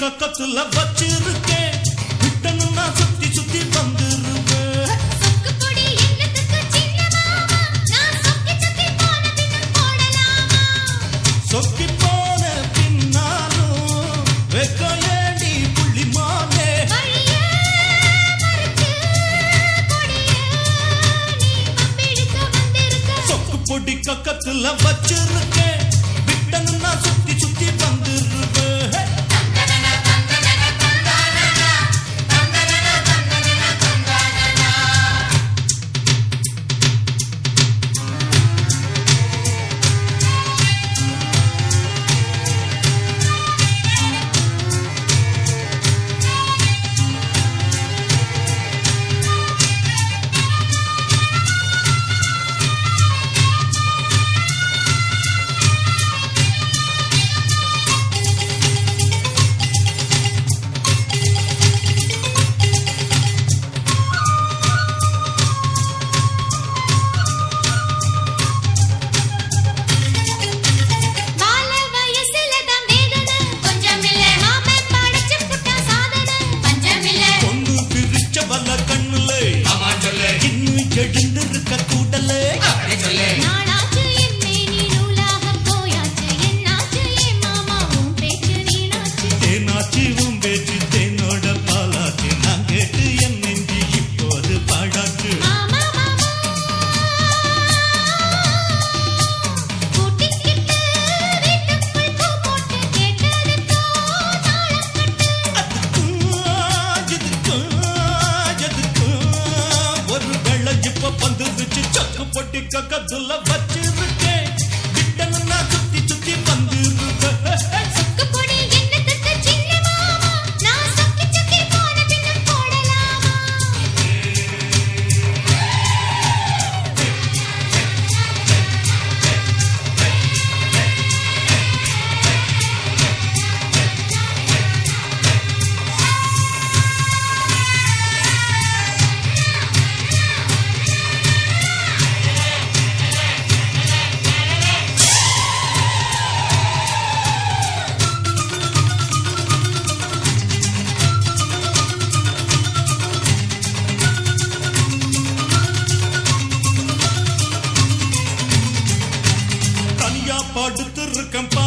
பக்கத்துல வச்சிருக்கேன். விட்டணும்னா சுத்தி சுத்தி வந்துருவேன். சொக்கி போன பின்னாலும் வெக்கையடி புள்ளி மாலே சொக்கு பொடி கக்கத்துல வச்சிருக்க come.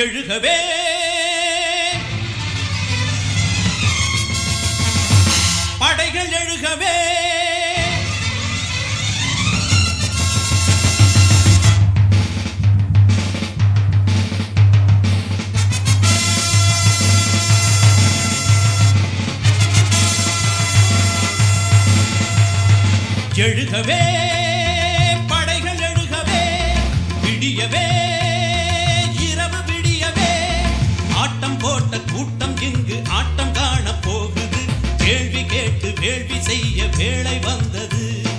எழுகவே. படைகள் எழுகவே. எழுகவே. வேலை வந்தது.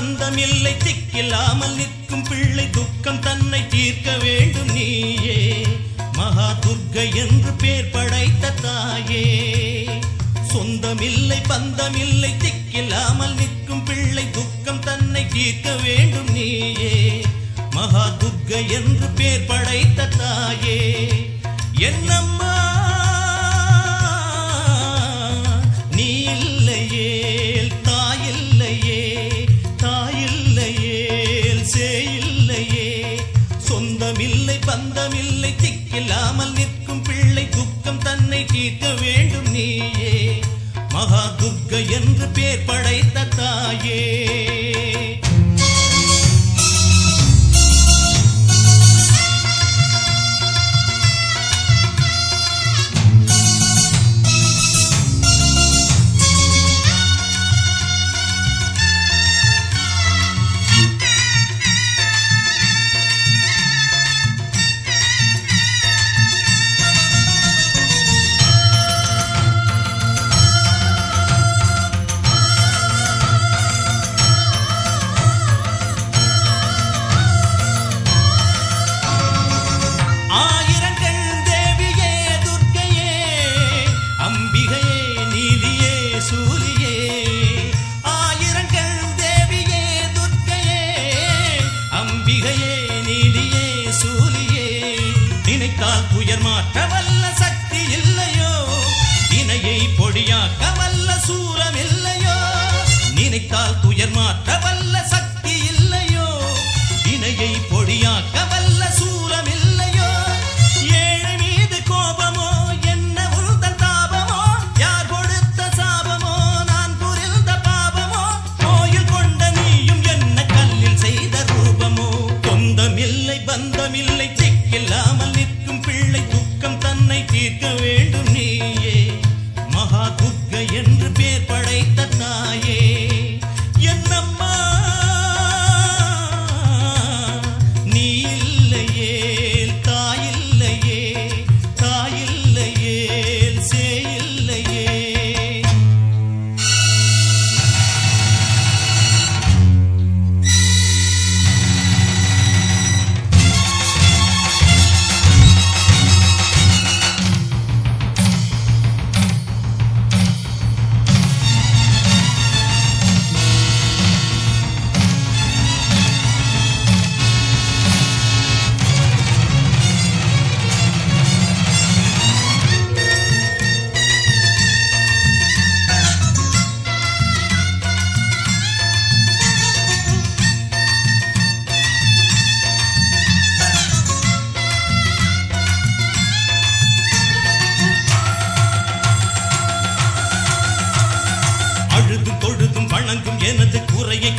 பந்தமில்லை திக்கில்லாமல் நிற்கும் பிள்ளை துக்கம் தன்னை தீர்க்க வேண்டும் நீயே. மகா துர்கை என்று பேர் படைத்த தாயே. சொந்தமில்லை பந்தமில்லை திக்கில்லாமல் நிற்கும் பிள்ளை துக்கம் தன்னை தீர்க்க வேண்டும் நீயே. மகா துர்கை என்று பேர் படைத்த தாயே. என்னம்மா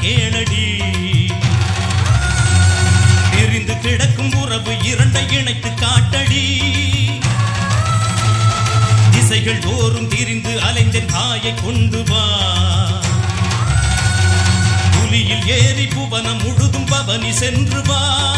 கேளடி. பிரிந்து கிடக்கும் உறவு இரண்டை இணைத்து காட்டடி. திசைகள் தோறும் திரிந்து அலைந்தன் தாயை கொண்டு வா. புலியில் ஏறி புவனம் முழுதும் பவனி சென்று வா.